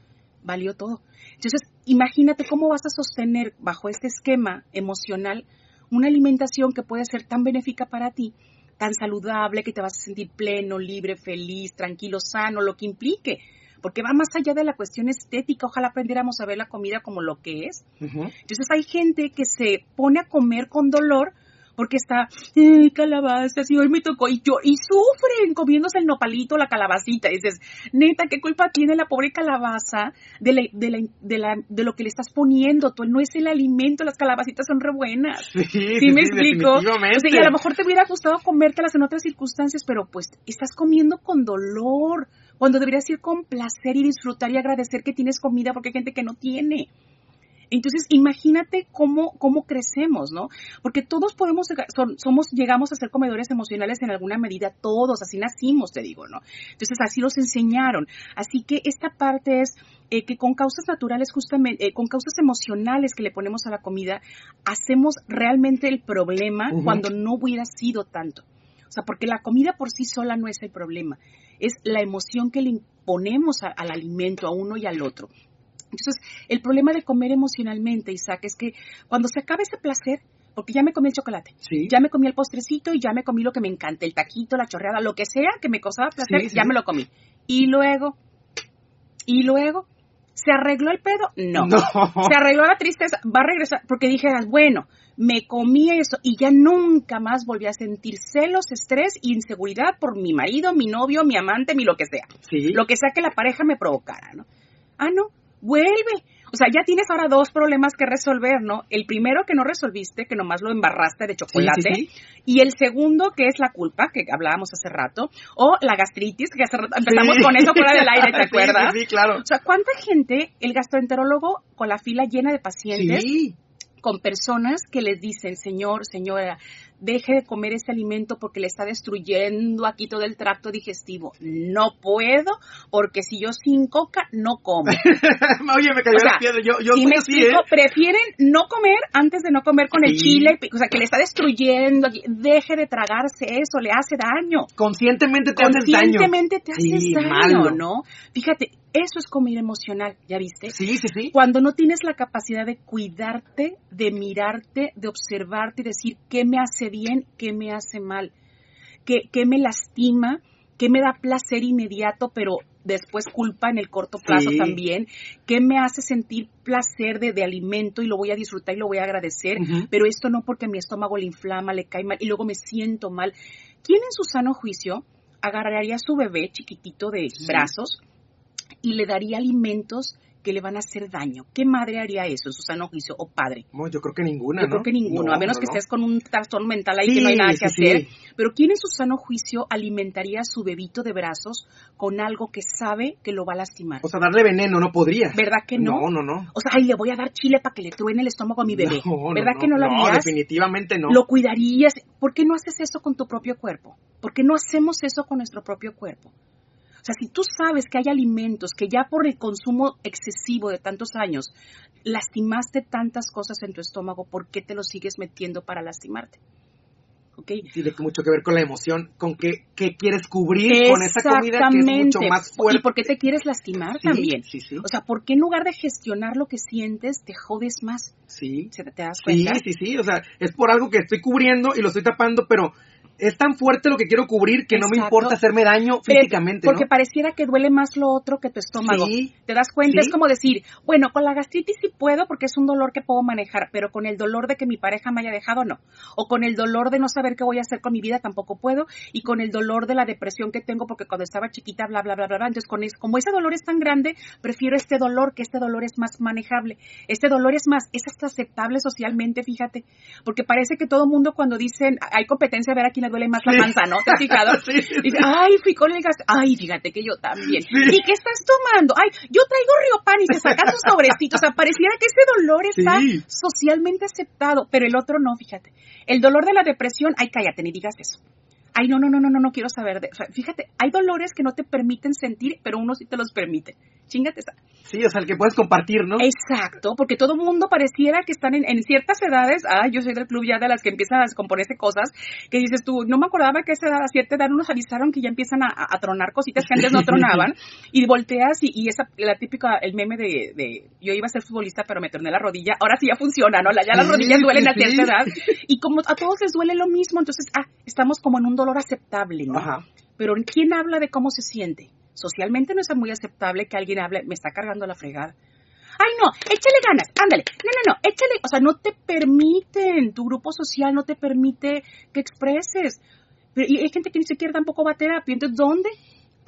valió todo. Entonces, imagínate cómo vas a sostener bajo este esquema emocional una alimentación que puede ser tan benéfica para ti tan saludable que te vas a sentir pleno, libre, feliz, tranquilo, sano, lo que implique. Porque va más allá de la cuestión estética. Ojalá aprendiéramos a ver la comida como lo que es. Entonces hay gente que se pone a comer con dolor porque está, eh, calabaza, si hoy me tocó, y yo, y sufren comiéndose el nopalito, la calabacita, y dices, neta, ¿qué culpa tiene la pobre calabaza de, la, de, la, de, la, de lo que le estás poniendo? Tú no es el alimento, las calabacitas son re buenas. Sí, me explico? y a lo mejor te hubiera gustado comértelas en otras circunstancias, pero pues estás comiendo con dolor, cuando deberías ir con placer y disfrutar y agradecer que tienes comida porque hay gente que no tiene. Entonces, imagínate cómo, cómo crecemos, ¿no? Porque todos podemos, somos, llegamos a ser comedores emocionales en alguna medida, todos, así nacimos, te digo, ¿no? Entonces, así nos enseñaron. Así que esta parte es eh, que con causas naturales, justamente, eh, con causas emocionales que le ponemos a la comida, hacemos realmente el problema cuando no hubiera sido tanto. O sea, porque la comida por sí sola no es el problema, es la emoción que le imponemos al alimento, a uno y al otro. Entonces, el problema de comer emocionalmente, Isaac, es que cuando se acaba ese placer, porque ya me comí el chocolate, ya me comí el postrecito y ya me comí lo que me encanta, el taquito, la chorreada, lo que sea que me causaba placer, ya me lo comí. Y luego, y luego, ¿se arregló el pedo? No. no. ¿Se arregló la tristeza? Va a regresar, porque dijeras, bueno, me comí eso y ya nunca más volví a sentir celos, estrés inseguridad por mi marido, mi novio, mi amante, mi lo que sea. Lo que sea que la pareja me provocara, ¿no? Ah, no, vuelve. O sea, ya tienes ahora dos problemas que resolver, ¿no? El primero que no resolviste, que nomás lo embarraste de chocolate, y el segundo que es la culpa, que hablábamos hace rato, o la gastritis, que hace rato empezamos con eso fuera del aire, ¿te <laughs> acuerdas? Sí, claro. O sea, ¿cuánta gente, el gastroenterólogo con la fila llena de pacientes, con personas que les dicen, señor, señora, deje de comer ese alimento porque le está destruyendo aquí todo el tracto digestivo. No puedo, porque si yo sin coca no como. <laughs> Oye, me cayó la piedra. Yo, yo me explico, ¿eh? prefieren no comer antes de no comer con el chile, o sea, que le está destruyendo. Deje de tragarse eso, le hace daño. Conscientemente te haces daño. Conscientemente te haces daño, ¿no? Fíjate, eso es comer emocional, ¿ya viste? Sí, sí, sí. Cuando no tienes la capacidad de cuidarte, de mirarte, de observarte y decir qué me hace bien, qué me hace mal, qué, qué me lastima, qué me da placer inmediato, pero después culpa en el corto plazo también, qué me hace sentir placer de, alimento y lo voy a disfrutar y lo voy a agradecer, pero esto no porque mi estómago le inflama, le cae mal y luego me siento mal. ¿Quién en su sano juicio agarraría a su bebé chiquitito de brazos y le daría alimentos que le van a hacer daño. ¿Qué madre haría eso en su sano juicio o padre? yo creo que ninguna. Yo creo que ninguno, a menos que estés con un trastorno mental ahí que no hay nada que hacer. Pero ¿quién en su sano juicio alimentaría a su bebito de brazos con algo que sabe que lo va a lastimar? O sea, darle veneno no podría. ¿Verdad que no? No, no, no. O sea, ay, le voy a dar chile para que le truene el estómago a mi bebé. ¿Verdad que no lo harías? No, definitivamente no. Lo cuidarías. ¿Por qué no haces eso con tu propio cuerpo? ¿Por qué no hacemos eso con nuestro propio cuerpo? O sea, si tú sabes que hay alimentos que ya por el consumo excesivo de tantos años lastimaste tantas cosas en tu estómago, ¿por qué te lo sigues metiendo para lastimarte? ¿Okay? Tiene mucho que ver con la emoción, con qué, quieres cubrir con esa comida que es mucho más fuerte. ¿Y por qué te quieres lastimar también? Sí, sí. O sea, ¿por qué en lugar de gestionar lo que sientes, te jodes más? Sí. ¿Se te, te das cuenta? Sí, sí, sí. O sea, es por algo que estoy cubriendo y lo estoy tapando, pero es tan fuerte lo que quiero cubrir que no me importa hacerme daño físicamente. Porque pareciera que duele más lo otro que tu estómago. ¿Te das cuenta? Es como decir, bueno, con la gastritis sí puedo porque es un dolor que puedo manejar, pero con el dolor de que mi pareja me haya dejado, no. O con el dolor de no saber qué voy a hacer con mi vida, tampoco puedo. Y con el dolor de la depresión que tengo porque cuando estaba chiquita, bla, bla, bla, bla, bla. Entonces, con como ese dolor es tan grande, prefiero este dolor, que este dolor es más manejable. Este dolor es más, es hasta aceptable socialmente, fíjate. Porque parece que todo mundo cuando dicen, hay competencia, a ver a quién le duele más la panza, ¿no? ¿Te has fijado? <laughs> Ay, fui con el gas. Ay, fíjate que yo también. ¿Y qué estás tomando? Ay, yo traigo Riopan y se saca sus sobrecitos. O sea, pareciera que ese dolor está socialmente aceptado, pero el otro no, fíjate. El dolor de la depresión, ay, cállate, ni digas eso ay, no, no, no, no, no quiero saber de. O sea, fíjate, hay dolores que no te permiten sentir, pero uno sí te los permite. Chingate esa. Sí, o sea, el que puedes compartir, ¿no? Exacto, porque todo mundo pareciera que están en, ciertas edades. Ah, yo soy del club ya de las que empiezan a descomponerse cosas, que dices tú, no me acordaba que a esa edad, a cierta edad nos avisaron que ya empiezan a, tronar cositas que antes no <laughs> tronaban, y volteas y, y, esa, la típica, el meme de, de, yo iba a ser futbolista, pero me torné la rodilla, ahora sí ya funciona, ¿no? Ya las rodillas duelen a cierta edad, y como a todos les duele lo mismo, entonces, ah, estamos como en un dolor aceptable, ¿no? Ajá. Pero ¿quién habla de cómo se siente? Socialmente no es muy aceptable que alguien hable, me está cargando la fregada. Ay, no, échale ganas, ándale. No, no, no, échale. O sea, no te permiten, tu grupo social no te permite que expreses. Pero, y hay gente que ni siquiera tampoco va a terapia. Entonces, ¿dónde?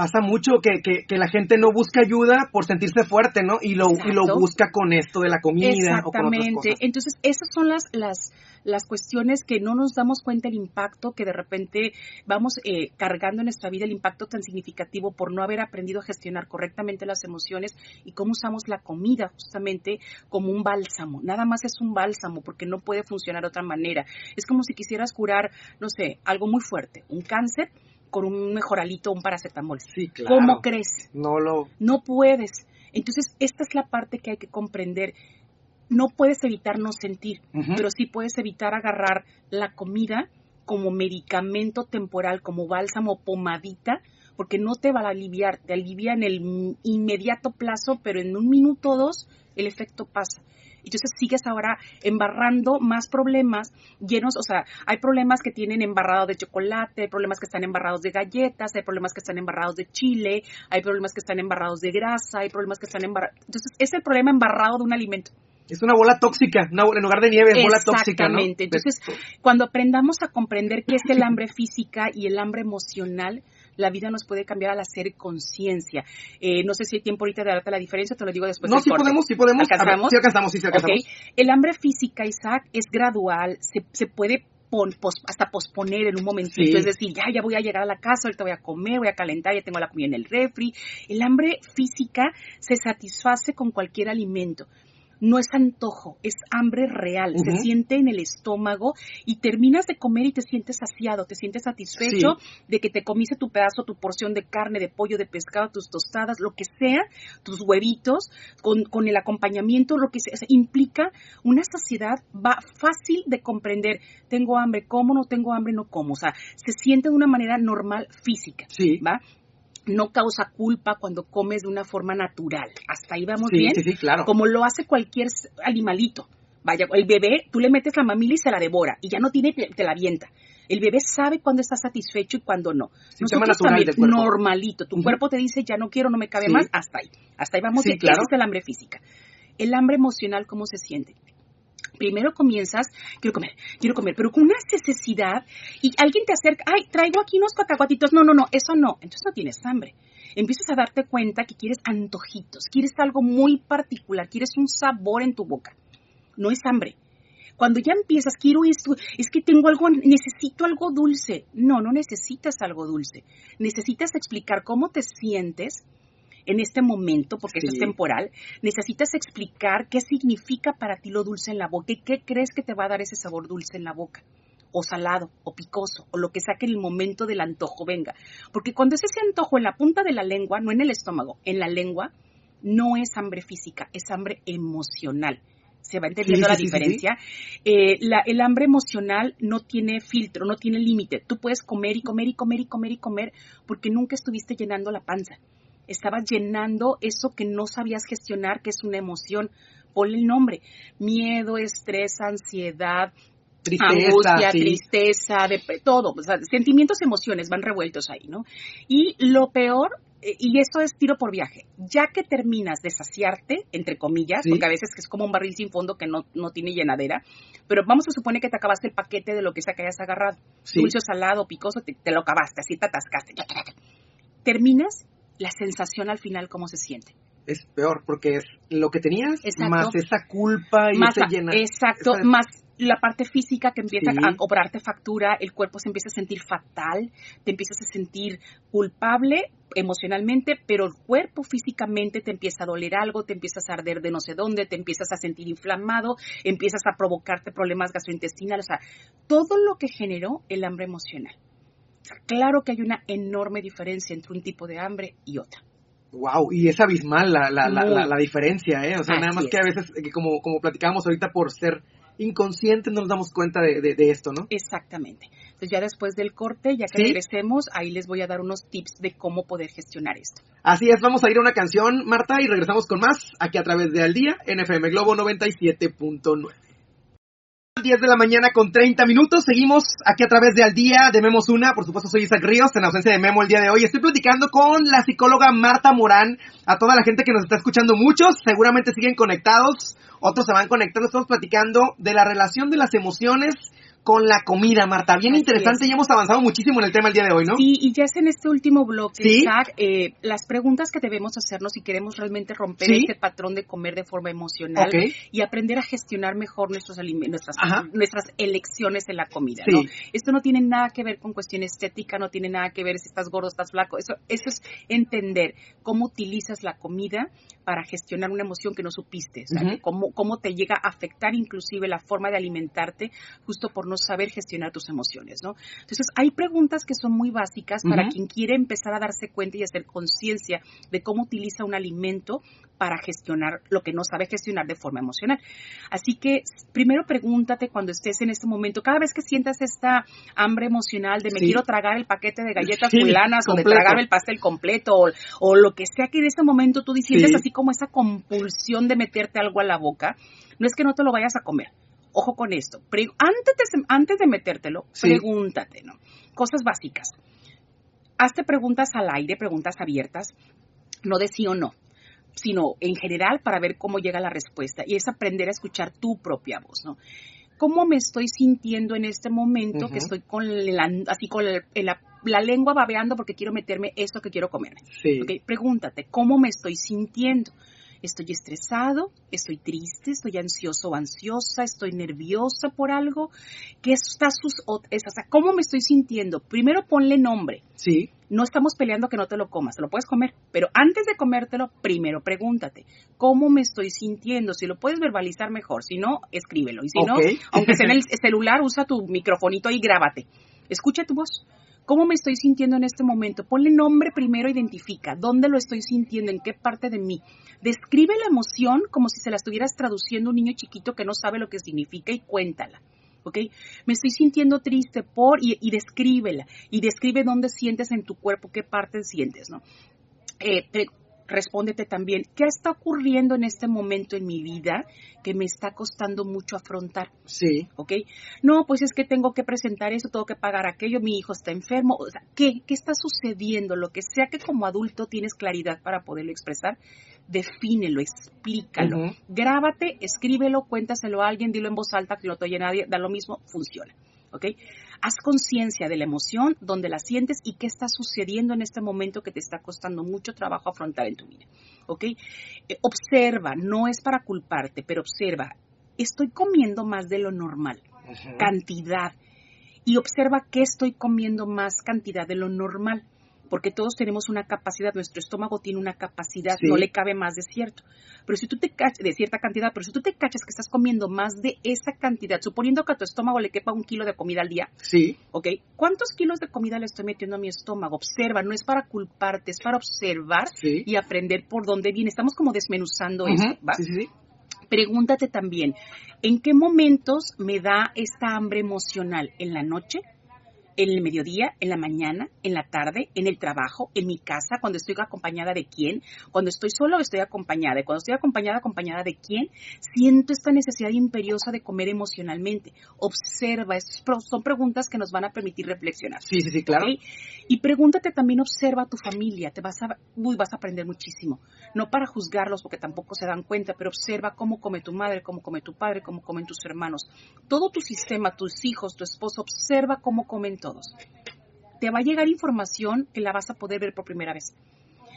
Pasa mucho que, que, que, la gente no busca ayuda por sentirse fuerte, ¿no? Y lo, y lo busca con esto de la comida o con otras cosas. Entonces, esas son las, las, las cuestiones que no nos damos cuenta el impacto que de repente vamos eh, cargando en nuestra vida, el impacto tan significativo por no haber aprendido a gestionar correctamente las emociones y cómo usamos la comida justamente como un bálsamo. Nada más es un bálsamo porque no puede funcionar de otra manera. Es como si quisieras curar, no sé, algo muy fuerte, un cáncer con un mejoralito, un paracetamol. Sí, claro. ¿Cómo crees? No lo... No puedes. Entonces, esta es la parte que hay que comprender. No puedes evitar no sentir, pero sí puedes evitar agarrar la comida como medicamento temporal, como bálsamo, pomadita, porque no te va a aliviar, te alivia en el inmediato plazo, pero en un minuto o dos el efecto pasa. Entonces sigues ahora embarrando más problemas llenos, o sea, hay problemas que tienen embarrado de chocolate, hay problemas que están embarrados de galletas, hay problemas que están embarrados de chile, hay problemas que están embarrados de grasa, hay problemas que están embarrados. Entonces es el problema embarrado de un alimento. Es una bola tóxica, una, en lugar de nieve es bola tóxica. Exactamente. Entonces, cuando aprendamos a comprender qué es el hambre física y el hambre emocional, la vida nos puede cambiar al hacer conciencia. Eh, no sé si hay tiempo ahorita de darte la diferencia, te lo digo después. No, sí podemos, sí podemos. ¿Alcanzamos? sí alcanzamos, sí, sí alcanzamos. El hambre física, Isaac, es gradual, se, se puede hasta posponer en un momentito, es decir, ya, ya voy a llegar a la casa, ahorita voy a comer, voy a calentar, ya tengo la comida en el refri. El hambre física se satisface con cualquier alimento no es antojo, es hambre real, se siente en el estómago y terminas de comer y te sientes saciado, te sientes satisfecho de que te comiste tu pedazo, tu porción de carne, de pollo, de pescado, tus tostadas, lo que sea, tus huevitos, con, con el acompañamiento, lo que sea, implica una saciedad va fácil de comprender. Tengo hambre, como, no tengo hambre, no como. O sea, se siente de una manera normal física. Sí. ¿Va? No causa culpa cuando comes de una forma natural. Hasta ahí vamos bien. Sí, sí, claro. Como lo hace cualquier animalito. Vaya, el bebé, tú le metes la mamila y se la devora y ya no tiene, te la avienta. El bebé sabe cuándo está satisfecho y cuándo no. Nosotros también, normalito. Tu cuerpo te dice, ya no quiero, no me cabe más, hasta ahí. Hasta ahí vamos bien. Claro. Ese es el hambre física. El hambre emocional, ¿cómo se siente? Primero comienzas, quiero comer, quiero comer, pero con una necesidad y alguien te acerca, ay, traigo aquí unos cacahuatitos, no, no, no, eso no, entonces no tienes hambre. Empiezas a darte cuenta que quieres antojitos, quieres algo muy particular, quieres un sabor en tu boca. No es hambre. Cuando ya empiezas, quiero esto, es que tengo algo, necesito algo dulce. No, no necesitas algo dulce. Necesitas explicar cómo te sientes en este momento, porque eso es temporal, necesitas explicar qué significa para ti lo dulce en la boca y qué crees que te va a dar ese sabor dulce en la boca o salado, o picoso, o lo que sea que en el momento del antojo venga. Porque cuando es ese antojo en la punta de la lengua, no en el estómago, en la lengua, no es hambre física, es hambre emocional. ¿Se va entendiendo la diferencia? Eh, el hambre emocional no tiene filtro, no tiene límite. Tú puedes comer y comer y comer y comer y comer porque nunca estuviste llenando la panza estabas llenando eso que no sabías gestionar, que es una emoción. Ponle el nombre. Miedo, estrés, ansiedad, tristeza, angustia, tristeza, de, todo. O sea, sentimientos, emociones van revueltos ahí, ¿no? Y lo peor, eh, y eso es tiro por viaje, ya que terminas de saciarte, entre comillas, porque a veces es como un barril sin fondo que no, no tiene llenadera, pero vamos a suponer que te acabaste el paquete de lo que sea que hayas agarrado. Dulce, salado, picoso, te, te, lo acabaste, así te atascaste. Terminas la sensación al final cómo se siente. Es peor porque es lo que tenías más esa culpa y más esa llena. Exacto, más la parte física que empieza a cobrarte factura, el cuerpo se empieza a sentir fatal, te empiezas a sentir culpable emocionalmente, pero el cuerpo físicamente te empieza a doler algo, te empiezas a arder de no sé dónde, te empiezas a sentir inflamado, empiezas a provocarte problemas gastrointestinales, o sea, todo lo que generó el hambre emocional. Claro que hay una enorme diferencia entre un tipo de hambre y otra. Wow, y es abismal la, la, la, diferencia, ¿eh? O sea, nada más que a veces, como, como platicábamos ahorita, por ser inconscientes no nos damos cuenta de, de, esto, ¿no? Exactamente. Entonces ya después del corte, ya que regresemos, ahí les voy a dar unos tips de cómo poder gestionar esto. Así es, vamos a ir a una canción, Marta, y regresamos con más aquí a través de Al Día, NFM Globo 97.9. 10 de la mañana con 30 minutos. Seguimos aquí a través de Al Día de Memos Una. Por supuesto, soy Isaac Ríos, en ausencia de Memo el día de hoy. Estoy platicando con la psicóloga Marta Morán. A toda la gente que nos está escuchando, muchos seguramente siguen conectados, otros se van conectando. Estamos platicando de la relación de las emociones con la comida, Marta. Bien interesante y hemos avanzado muchísimo en el tema el día de hoy, ¿no? Sí, y ya es en este último bloque, Isaac, eh, las preguntas que debemos hacernos si queremos realmente romper este patrón de comer de forma emocional y aprender a gestionar mejor nuestros nuestras, nuestras elecciones en la comida, ¿no? Esto no tiene nada que ver con cuestión estética, no tiene nada que ver si estás gordo, estás flaco. Eso, eso es entender cómo utilizas la comida para gestionar una emoción que no supiste, cómo, cómo te llega a afectar inclusive la forma de alimentarte justo por no saber gestionar tus emociones, ¿no? Entonces, hay preguntas que son muy básicas para quien quiere empezar a darse cuenta y hacer conciencia de cómo utiliza un alimento para gestionar lo que no sabe gestionar de forma emocional. Así que primero pregúntate cuando estés en este momento, cada vez que sientas esta hambre emocional de me quiero tragar el paquete de galletas fulanas o de tragarme el pastel completo o, lo que sea que en este momento tú sientes así como esa compulsión de meterte algo a la boca, no es que no te lo vayas a comer, ojo con esto, antes de, antes de metértelo, pregúntate, ¿no? Cosas básicas. Hazte preguntas al aire, preguntas abiertas, no de sí o no, sino en general para ver cómo llega la respuesta. Y es aprender a escuchar tu propia voz, ¿no? ¿Cómo me estoy sintiendo en este momento que estoy con la, así con la, la lengua babeando porque quiero meterme esto que quiero comerme. Sí. Pregúntate, ¿cómo me estoy sintiendo? ¿Estoy estresado? ¿Estoy triste? ¿Estoy ansioso o ansiosa? ¿Estoy nerviosa por algo? ¿Qué está sus... o sea, ¿cómo me estoy sintiendo? Primero ponle nombre. Sí. No estamos peleando que no te lo comas, te lo puedes comer, pero antes de comértelo, primero pregúntate, ¿cómo me estoy sintiendo? Si lo puedes verbalizar mejor, si no, escríbelo. Y si no, Ok. aunque sea en el <laughs> celular, usa tu microfonito y grábate. Escucha tu voz. ¿Cómo me estoy sintiendo en este momento? Ponle nombre primero, identifica dónde lo estoy sintiendo, en qué parte de mí. Describe la emoción como si se la estuvieras traduciendo a un niño chiquito que no sabe lo que significa y cuéntala. ¿Ok? Me estoy sintiendo triste por, y, y descríbela, y describe dónde sientes en tu cuerpo, qué parte sientes, ¿no? Eh, respóndete también, ¿qué está ocurriendo en este momento en mi vida que me está costando mucho afrontar? Sí. ¿ok? No, pues es que tengo que presentar eso, tengo que pagar aquello, mi hijo está enfermo, o sea, ¿qué? ¿Qué está sucediendo? Lo que sea que como adulto tienes claridad para poderlo expresar, defínelo, explícalo, grábate, escríbelo, cuéntaselo a alguien, dilo en voz alta, que te oye nadie, da lo mismo, funciona. ¿Ok? Haz conciencia de la emoción, donde la sientes y qué está sucediendo en este momento que te está costando mucho trabajo afrontar en tu vida. ¿Ok? Eh, observa, no es para culparte, pero observa, estoy comiendo más de lo normal cantidad y observa que estoy comiendo más cantidad de lo normal, porque todos tenemos una capacidad, nuestro estómago tiene una capacidad, Sí. no le cabe más de cierto. Pero si tú te cachas, de cierta cantidad, pero si tú te cachas que estás comiendo más de esa cantidad, suponiendo que a tu estómago le quepa un kilo de comida al día, Sí. ¿ok? ¿Cuántos kilos de comida le estoy metiendo a mi estómago? Observa, no es para culparte, es para observar Sí. y aprender por dónde viene. Estamos como desmenuzando Ujú. esto, ¿va? Sí, sí, sí. Pregúntate también, ¿en qué momentos me da esta hambre emocional? ¿En la noche? ¿En el mediodía? ¿En la mañana? ¿En la tarde? ¿En el trabajo? ¿En mi casa? ¿Cuando estoy acompañada de quién? ¿Cuando estoy sola o estoy acompañada? Y cuando estoy acompañada, ¿acompañada de quién? Siento esta necesidad imperiosa de comer emocionalmente. Observa, son preguntas que nos van a permitir reflexionar. Sí, sí, sí, claro. Y pregúntate también, observa a tu familia, te vas a, uy, vas a aprender muchísimo. No para juzgarlos porque tampoco se dan cuenta, pero observa cómo come tu madre, cómo come tu padre, cómo comen tus hermanos. Todo tu sistema, tus hijos, tu esposo, observa cómo comen todos. Te va a llegar información que la vas a poder ver por primera vez.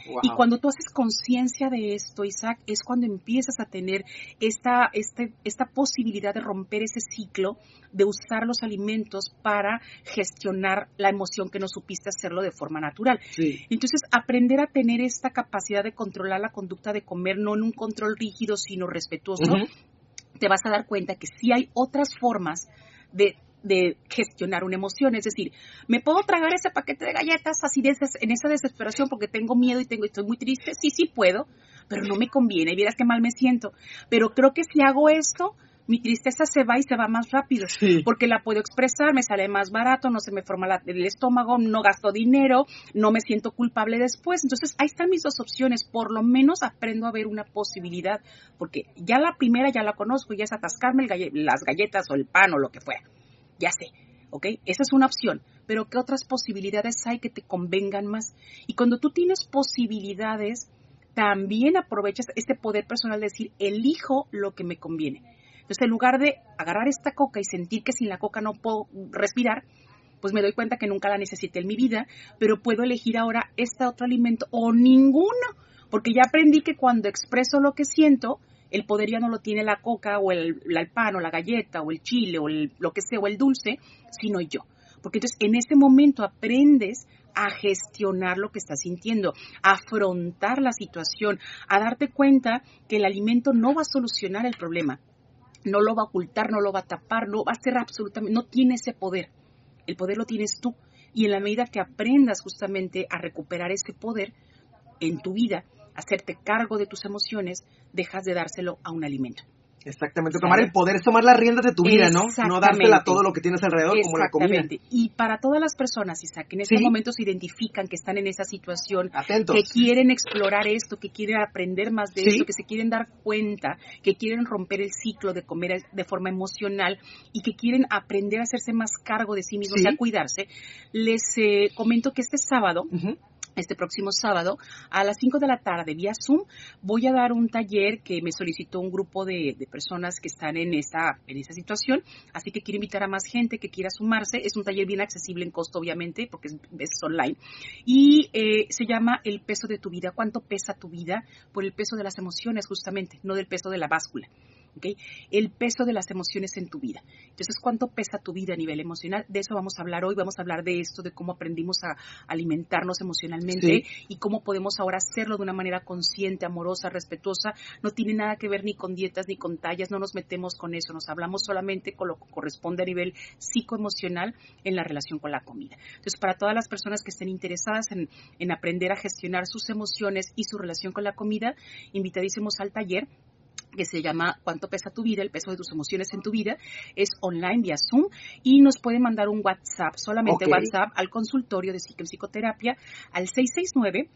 Wow. Y cuando tú haces conciencia de esto, Isaac, es cuando empiezas a tener esta, este, esta posibilidad de romper ese ciclo, de usar los alimentos para gestionar la emoción que no supiste hacerlo de forma natural. Sí. Entonces, aprender a tener esta capacidad de controlar la conducta de comer, no en un control rígido, sino respetuoso, te vas a dar cuenta que sí hay otras formas de, de gestionar una emoción. Es decir, me puedo tragar ese paquete de galletas así de esas- en esa desesperación porque tengo miedo y tengo, estoy muy triste. Sí, sí puedo, pero no me conviene. Y vieras qué mal me siento. Pero creo que si hago esto, mi tristeza se va y se va más rápido. Sí. Porque la puedo expresar, me sale más barato, no se me forma la- el estómago, no gasto dinero, no me siento culpable después. Entonces, ahí están mis dos opciones. Por lo menos aprendo a ver una posibilidad. Porque ya la primera ya la conozco, ya es atascarme el galle- las galletas o el pan o lo que fuera. Ya sé. ¿Ok? Esa es una opción. Pero ¿qué otras posibilidades hay que te convengan más? Y cuando tú tienes posibilidades, también aprovechas este poder personal de decir, elijo lo que me conviene. Entonces, en lugar de agarrar esta coca y sentir que sin la coca no puedo respirar, pues me doy cuenta que nunca la necesité en mi vida, pero puedo elegir ahora este otro alimento o ninguno, porque ya aprendí que cuando expreso lo que siento, el poder ya no lo tiene la coca o el, pan o la galleta o el chile o el- lo que sea o el dulce, sino yo. Porque entonces en ese momento aprendes a gestionar lo que estás sintiendo, a afrontar la situación, a darte cuenta que el alimento no va a solucionar el problema, no lo va a ocultar, no lo va a tapar, no va a ser absolutamente, no tiene ese poder. El poder lo tienes tú. Y en la medida que aprendas justamente a recuperar ese poder en tu vida, hacerte cargo de tus emociones, dejas de dárselo a un alimento. Exactamente. Tomar el poder es tomar las riendas de tu vida, ¿no? No dársela a todo lo que tienes alrededor como la comida. Exactamente. Y para todas las personas, Isaac, que en este Sí. momento se identifican que están en esa situación, Atentos. que quieren explorar esto, que quieren aprender más de Sí. esto, que se quieren dar cuenta, que quieren romper el ciclo de comer de forma emocional y que quieren aprender a hacerse más cargo de sí mismos Sí. y a cuidarse, les eh, comento que este sábado. Este próximo sábado a las 5 de la tarde vía Zoom voy a dar un taller que me solicitó un grupo de, personas que están en esa, en esa situación, así que quiero invitar a más gente que quiera sumarse. Es un taller bien accesible en costo, obviamente, porque es, online. Y eh, se llama El peso de tu vida. ¿Cuánto pesa tu vida? Por el peso de las emociones, justamente, no del peso de la báscula. El peso de las emociones en tu vida. Entonces, ¿cuánto pesa tu vida a nivel emocional? De eso vamos a hablar hoy. Vamos a hablar de esto, de cómo aprendimos a alimentarnos emocionalmente y cómo podemos ahora hacerlo de una manera consciente, amorosa, respetuosa. No tiene nada que ver ni con dietas ni con tallas. No nos metemos con eso. Nos hablamos solamente con lo que corresponde a nivel psicoemocional en la relación con la comida. Entonces, para todas las personas que estén interesadas en, en aprender a gestionar sus emociones y su relación con la comida, invitadísimos al taller que se llama ¿Cuánto pesa tu vida? El peso de tus emociones en tu vida. Es online vía Zoom y nos pueden mandar un WhatsApp, solamente WhatsApp al consultorio de psicoterapia al 669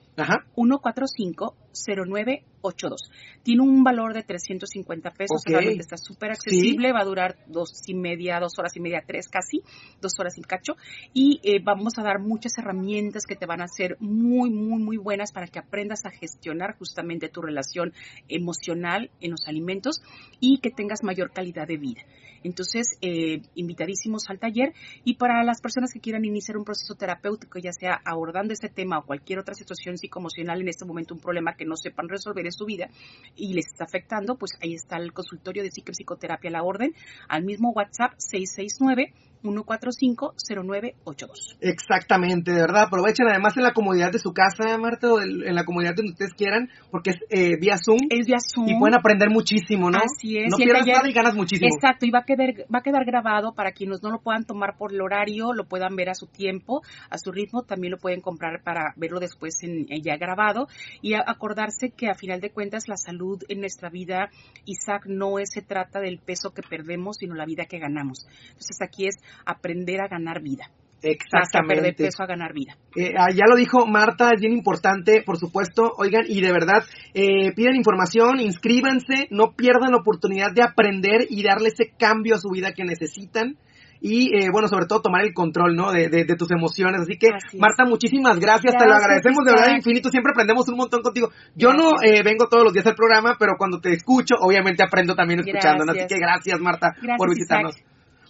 145 0982. Tiene un valor de 350 pesos, realmente está súper accesible, va a durar dos y media, dos horas y media, tres casi, dos horas y cacho. Y eh, vamos a dar muchas herramientas que te van a ser muy, muy, muy buenas para que aprendas a gestionar justamente tu relación emocional en los alimentos y que tengas mayor calidad de vida. Entonces, eh, invitadísimos al taller y para las personas que quieran iniciar un proceso terapéutico, ya sea abordando este tema o cualquier otra situación psicoemocional en este momento, un problema que no sepan resolver en su vida y les está afectando, pues ahí está el consultorio de psicoterapia a la orden, al mismo WhatsApp 669 145-0982. Exactamente, de verdad, aprovechen además en la comodidad de su casa, Marta, o en la comodidad donde ustedes quieran, porque es eh, vía Zoom. Es vía Zoom. Y pueden aprender muchísimo, ¿no? Así es. No pierdas nada y ganas muchísimo. Exacto, y va a, quedar, va a quedar grabado para quienes no lo puedan tomar por el horario, lo puedan ver a su tiempo, a su ritmo, también lo pueden comprar para verlo después en, ya grabado y acordarse que a final de cuentas la salud en nuestra vida, Isaac, no es, se trata del peso que perdemos, sino la vida que ganamos. Entonces aquí es aprender a ganar vida. Exactamente. perder peso a ganar vida. Eh, ah, ya lo dijo Marta, es bien importante, por supuesto. Oigan, y de verdad, eh, piden información, inscríbanse, no pierdan la oportunidad de aprender y darle ese cambio a su vida que necesitan. Y eh, bueno, sobre todo tomar el control, ¿no? De, de, tus emociones. Así que, Marta, muchísimas gracias, te lo agradecemos de verdad infinito, siempre aprendemos un montón contigo. Yo no eh, vengo todos los días al programa, pero cuando te escucho, obviamente aprendo también escuchando. Así que gracias, Marta, por visitarnos.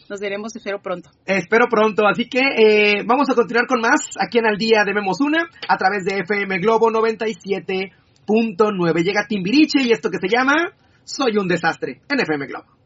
Nos veremos, espero pronto. Espero pronto. Así que eh, vamos a continuar con más aquí en Al Día de Memos Una a través de FM Globo 97.9. Llega Timbiriche y esto que se llama Soy un desastre en FM Globo.